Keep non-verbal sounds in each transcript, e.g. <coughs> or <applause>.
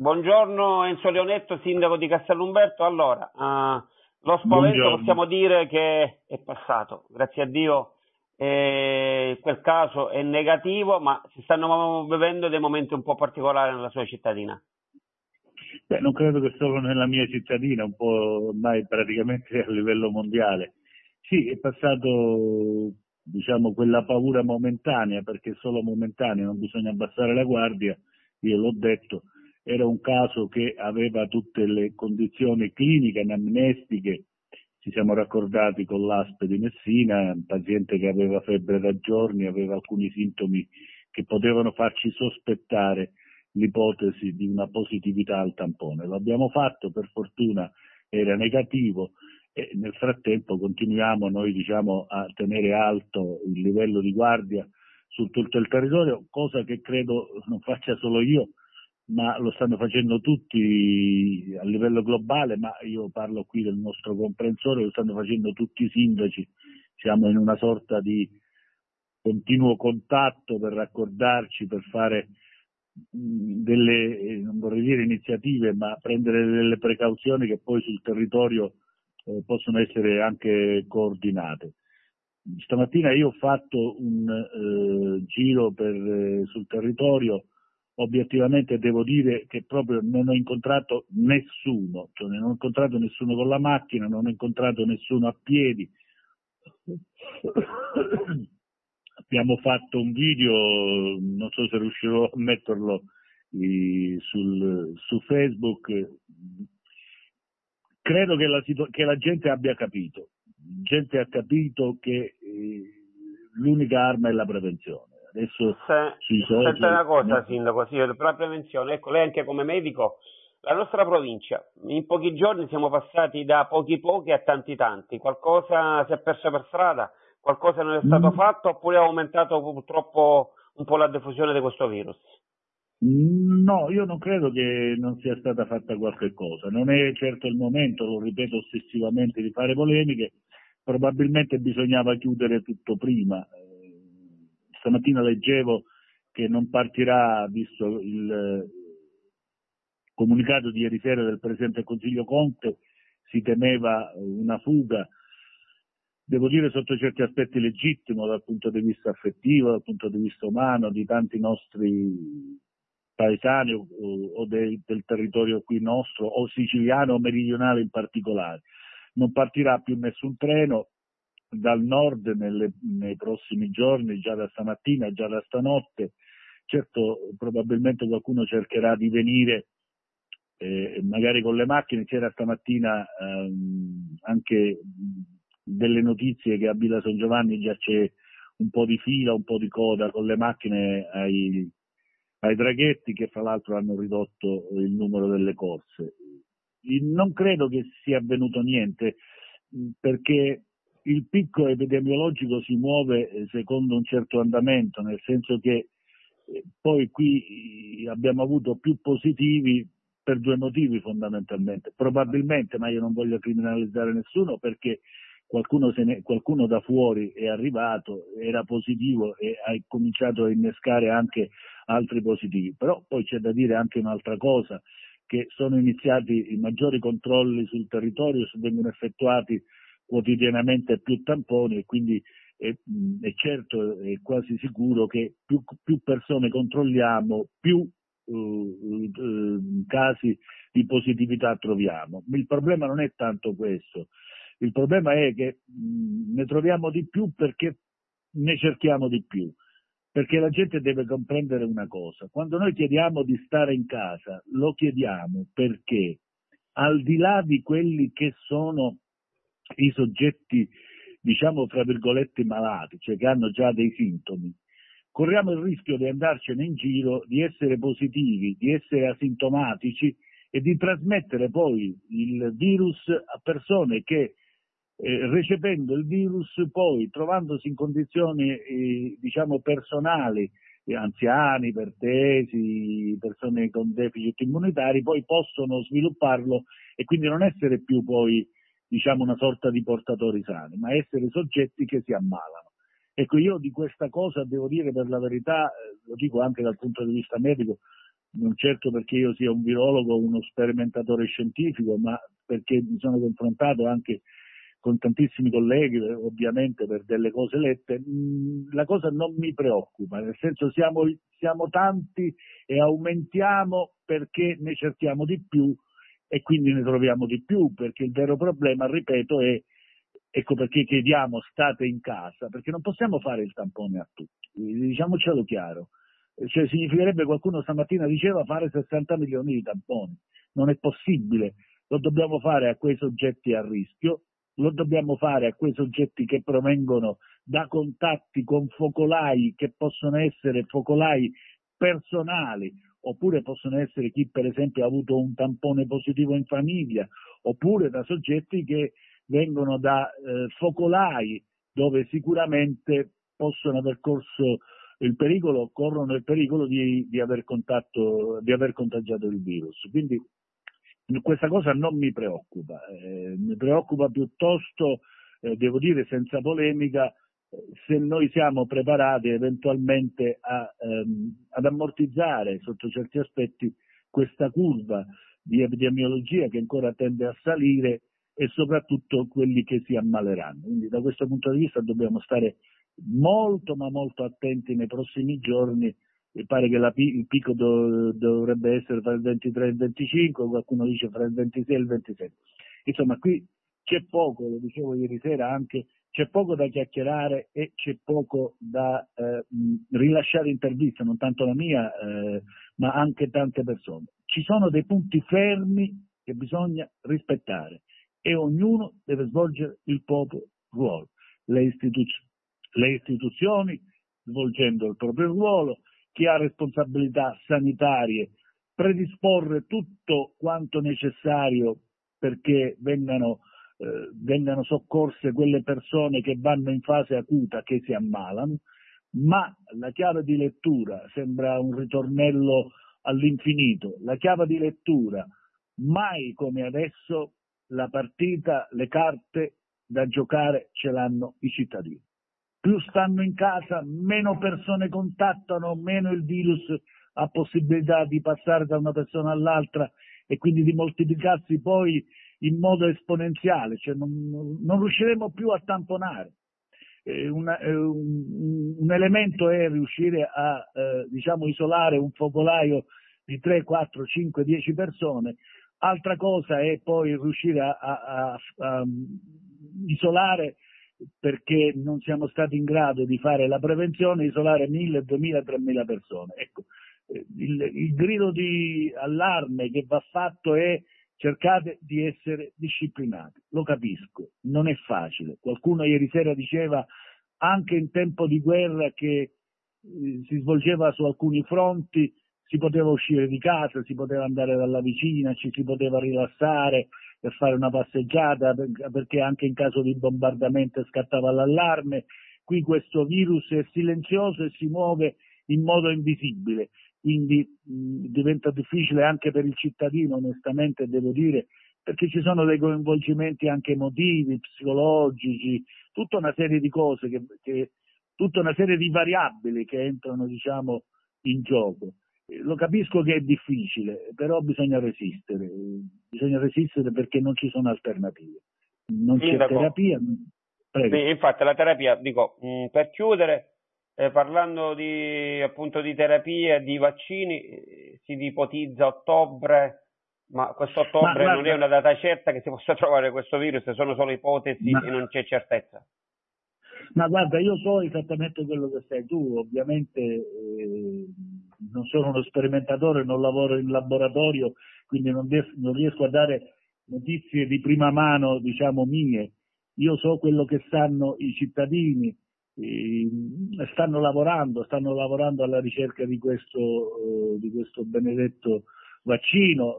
Buongiorno Enzo Leonetto, sindaco di Castellumberto. Allora, uh, lo spavento Buongiorno. possiamo dire che è passato, grazie a Dio eh, quel caso è negativo, ma si stanno vivendo dei momenti un po' particolari nella sua cittadina. Beh, non credo che solo nella mia cittadina, un po' ormai praticamente a livello mondiale. Sì, è passato diciamo quella paura momentanea, perché solo momentanea, non bisogna abbassare la guardia, io l'ho detto, era un caso che aveva tutte le condizioni cliniche, anamnestiche, ci siamo raccordati con l'ASP di Messina, un paziente che aveva febbre da giorni, aveva alcuni sintomi che potevano farci sospettare l'ipotesi di una positività al tampone. L'abbiamo fatto, per fortuna era negativo e nel frattempo continuiamo noi diciamo, a tenere alto il livello di guardia su tutto il territorio, cosa che credo non faccia solo io, ma lo stanno facendo tutti a livello globale, ma io parlo qui del nostro comprensore, lo stanno facendo tutti i sindaci, siamo in una sorta di continuo contatto per raccordarci, per fare delle, non vorrei dire iniziative, ma prendere delle precauzioni che poi sul territorio eh, possono essere anche coordinate. Stamattina io ho fatto un eh, giro per, eh, sul territorio obiettivamente devo dire che proprio non ho incontrato nessuno, cioè non ho incontrato nessuno con la macchina, non ho incontrato nessuno a piedi. <coughs> Abbiamo fatto un video, non so se riuscirò a metterlo sul, su Facebook. Credo che la, che la, gente abbia capito, la gente ha capito che eh, l'unica arma è la prevenzione adesso Se, sui social... Senta una cosa, Sindaco, sì, per la prevenzione, ecco, lei anche come medico, la nostra provincia, in pochi giorni siamo passati da pochi pochi a tanti tanti, qualcosa si è perso per strada, qualcosa non è stato mm. fatto oppure ha aumentato purtroppo un po' la diffusione di questo virus? Mm, no, io non credo che non sia stata fatta qualche cosa, non è certo il momento, lo ripeto ossessivamente, di fare polemiche, probabilmente bisognava chiudere tutto prima, stamattina leggevo che non partirà, visto il eh, comunicato di ieri sera del Presidente del Consiglio Conte, si temeva una fuga, devo dire sotto certi aspetti legittimo dal punto di vista affettivo, dal punto di vista umano, di tanti nostri paesani o, o del, del territorio qui nostro, o siciliano o meridionale in particolare. Non partirà più nessun treno, dal nord nelle, nei prossimi giorni, già da stamattina, già da stanotte. Certo, probabilmente qualcuno cercherà di venire eh, magari con le macchine. C'era stamattina ehm, anche delle notizie che a Villa San Giovanni già c'è un po' di fila, un po' di coda con le macchine ai, ai draghetti che fra l'altro hanno ridotto il numero delle corse. Non credo che sia avvenuto niente perché il picco epidemiologico si muove eh, secondo un certo andamento, nel senso che eh, poi qui eh, abbiamo avuto più positivi per due motivi fondamentalmente. Probabilmente, ma io non voglio criminalizzare nessuno perché qualcuno, ne, qualcuno da fuori è arrivato, era positivo e ha cominciato a innescare anche altri positivi. Però poi c'è da dire anche un'altra cosa, che sono iniziati i maggiori controlli sul territorio, vengono effettuati quotidianamente più tamponi e quindi è, è certo, è quasi sicuro che più, più persone controlliamo, più uh, uh, casi di positività troviamo. Il problema non è tanto questo, il problema è che ne troviamo di più perché ne cerchiamo di più. Perché la gente deve comprendere una cosa, quando noi chiediamo di stare in casa, lo chiediamo perché al di là di quelli che sono i soggetti, diciamo, tra virgolette, malati, cioè che hanno già dei sintomi, corriamo il rischio di andarcene in giro, di essere positivi, di essere asintomatici e di trasmettere poi il virus a persone che eh, recependo il virus poi trovandosi in condizioni eh, diciamo personali eh, anziani, ipertesi, persone con deficit immunitari poi possono svilupparlo e quindi non essere più poi diciamo una sorta di portatori sani, ma essere soggetti che si ammalano. Ecco, io di questa cosa devo dire per la verità, eh, lo dico anche dal punto di vista medico, non certo perché io sia un virologo uno sperimentatore scientifico, ma perché mi sono confrontato anche con tantissimi colleghi, ovviamente per delle cose lette, mm, la cosa non mi preoccupa, nel senso siamo, siamo tanti e aumentiamo perché ne cerchiamo di più e quindi ne troviamo di più, perché il vero problema, ripeto, è ecco perché chiediamo state in casa, perché non possiamo fare il tampone a tutti, diciamocelo chiaro. Cioè, significherebbe, qualcuno stamattina diceva, fare 60 milioni di tamponi. Non è possibile, lo dobbiamo fare a quei soggetti a rischio, lo dobbiamo fare a quei soggetti che provengono da contatti con focolai che possono essere focolai personali, oppure possono essere chi per esempio ha avuto un tampone positivo in famiglia, oppure da soggetti che vengono da eh, focolai dove sicuramente possono aver corso il pericolo, corrono il pericolo di, di, aver, contatto, di aver contagiato il virus. Quindi questa cosa non mi preoccupa, eh, mi preoccupa piuttosto, eh, devo dire senza polemica, se noi siamo preparati eventualmente a, ehm, ad ammortizzare sotto certi aspetti questa curva di epidemiologia che ancora tende a salire e soprattutto quelli che si ammaleranno. Quindi da questo punto di vista dobbiamo stare molto ma molto attenti nei prossimi giorni mi pare che la, il picco do, dovrebbe essere tra il 23 e il 25, qualcuno dice fra il 26 e il 27. Insomma, qui c'è poco, lo dicevo ieri sera anche, c'è poco da chiacchierare e c'è poco da eh, rilasciare interviste, non tanto la mia, eh, ma anche tante persone. Ci sono dei punti fermi che bisogna rispettare e ognuno deve svolgere il proprio ruolo. Le, istituz- le istituzioni svolgendo il proprio ruolo, chi ha responsabilità sanitarie predisporre tutto quanto necessario perché vengano, eh, vengano soccorse quelle persone che vanno in fase acuta, che si ammalano, ma la chiave di lettura sembra un ritornello all'infinito, la chiave di lettura mai come adesso la partita, le carte da giocare ce l'hanno i cittadini. Più stanno in casa, meno persone contattano, meno il virus ha possibilità di passare da una persona all'altra e quindi di moltiplicarsi. Poi in modo esponenziale, cioè non, non riusciremo più a tamponare. Eh, una, eh, un, un, elemento è riuscire a eh, diciamo, isolare un focolaio di 3, 4, 5, 10 persone, altra cosa è poi riuscire a, a, a, a isolare perché non siamo stati in grado di fare la prevenzione, isolare 1000, 2000, 3000 persone. Ecco, eh, il, il grido di allarme che va fatto è cercate di essere disciplinati. Lo capisco, non è facile. Qualcuno ieri sera diceva anche in tempo di guerra che eh, si svolgeva su alcuni fronti, si poteva uscire di casa, si poteva andare dalla vicina, ci si poteva rilassare, per fare una passeggiata, perché anche in caso di bombardamento scattava l'allarme. Qui questo virus è silenzioso e si muove in modo invisibile, quindi mh, diventa difficile anche per il cittadino, onestamente devo dire, perché ci sono dei coinvolgimenti anche emotivi, psicologici, tutta una serie di cose, che, che, tutta una serie di variabili che entrano diciamo, in gioco. Lo capisco che è difficile, però bisogna resistere, bisogna resistere perché non ci sono alternative. Non c'è Sindaco. terapia. Prego. Sì, infatti la terapia, dico, mh, per chiudere, eh, parlando di, appunto di terapia, di vaccini, si ipotizza ottobre, ma questo ottobre non è una data certa che si possa <laughs> trovare questo virus, sono solo ipotesi ma, e non c'è certezza. Ma guarda, io so esattamente quello che sai tu, ovviamente eh, non sono uno sperimentatore, non lavoro in laboratorio, quindi non, des- non riesco a dare notizie di prima mano, diciamo, mie. Io so quello che sanno i cittadini, stanno lavorando, stanno lavorando alla ricerca di questo, eh, di questo benedetto vaccino.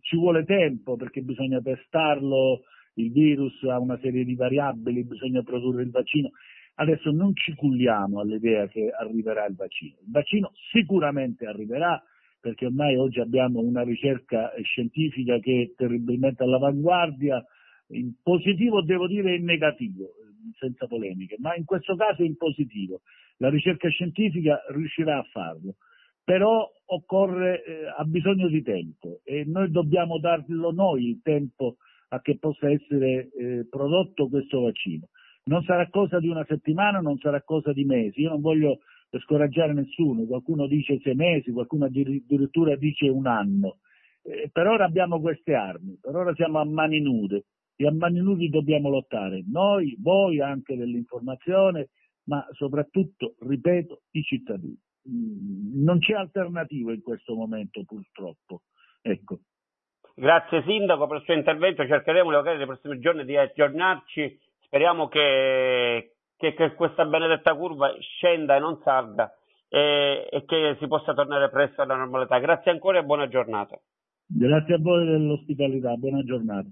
Ci vuole tempo perché bisogna testarlo, il virus ha una serie di variabili, bisogna produrre il vaccino. Adesso non ci culliamo all'idea che arriverà il vaccino. Il vaccino sicuramente arriverà perché ormai oggi abbiamo una ricerca scientifica che è terribilmente all'avanguardia, in positivo devo dire in negativo, senza polemiche, ma in questo caso in positivo. La ricerca scientifica riuscirà a farlo. però occorre, eh, ha bisogno di tempo e noi dobbiamo darlo noi il tempo a che possa essere eh, prodotto questo vaccino. Non sarà cosa di una settimana, non sarà cosa di mesi. Io non voglio scoraggiare nessuno, qualcuno dice sei mesi, qualcuno addirittura dice un anno. Eh, per ora abbiamo queste armi, per ora siamo a mani nude e a mani nude dobbiamo lottare. Noi, voi anche dell'informazione, ma soprattutto, ripeto, i cittadini. Mm, non c'è alternativa in questo momento purtroppo. Ecco. Grazie Sindaco per il suo intervento, cercheremo magari nei prossimi giorni di aggiornarci, speriamo che, che, che questa benedetta curva scenda e non salga e, e che si possa tornare presto alla normalità. Grazie ancora e buona giornata. Grazie a voi dell'ospitalità, buona giornata.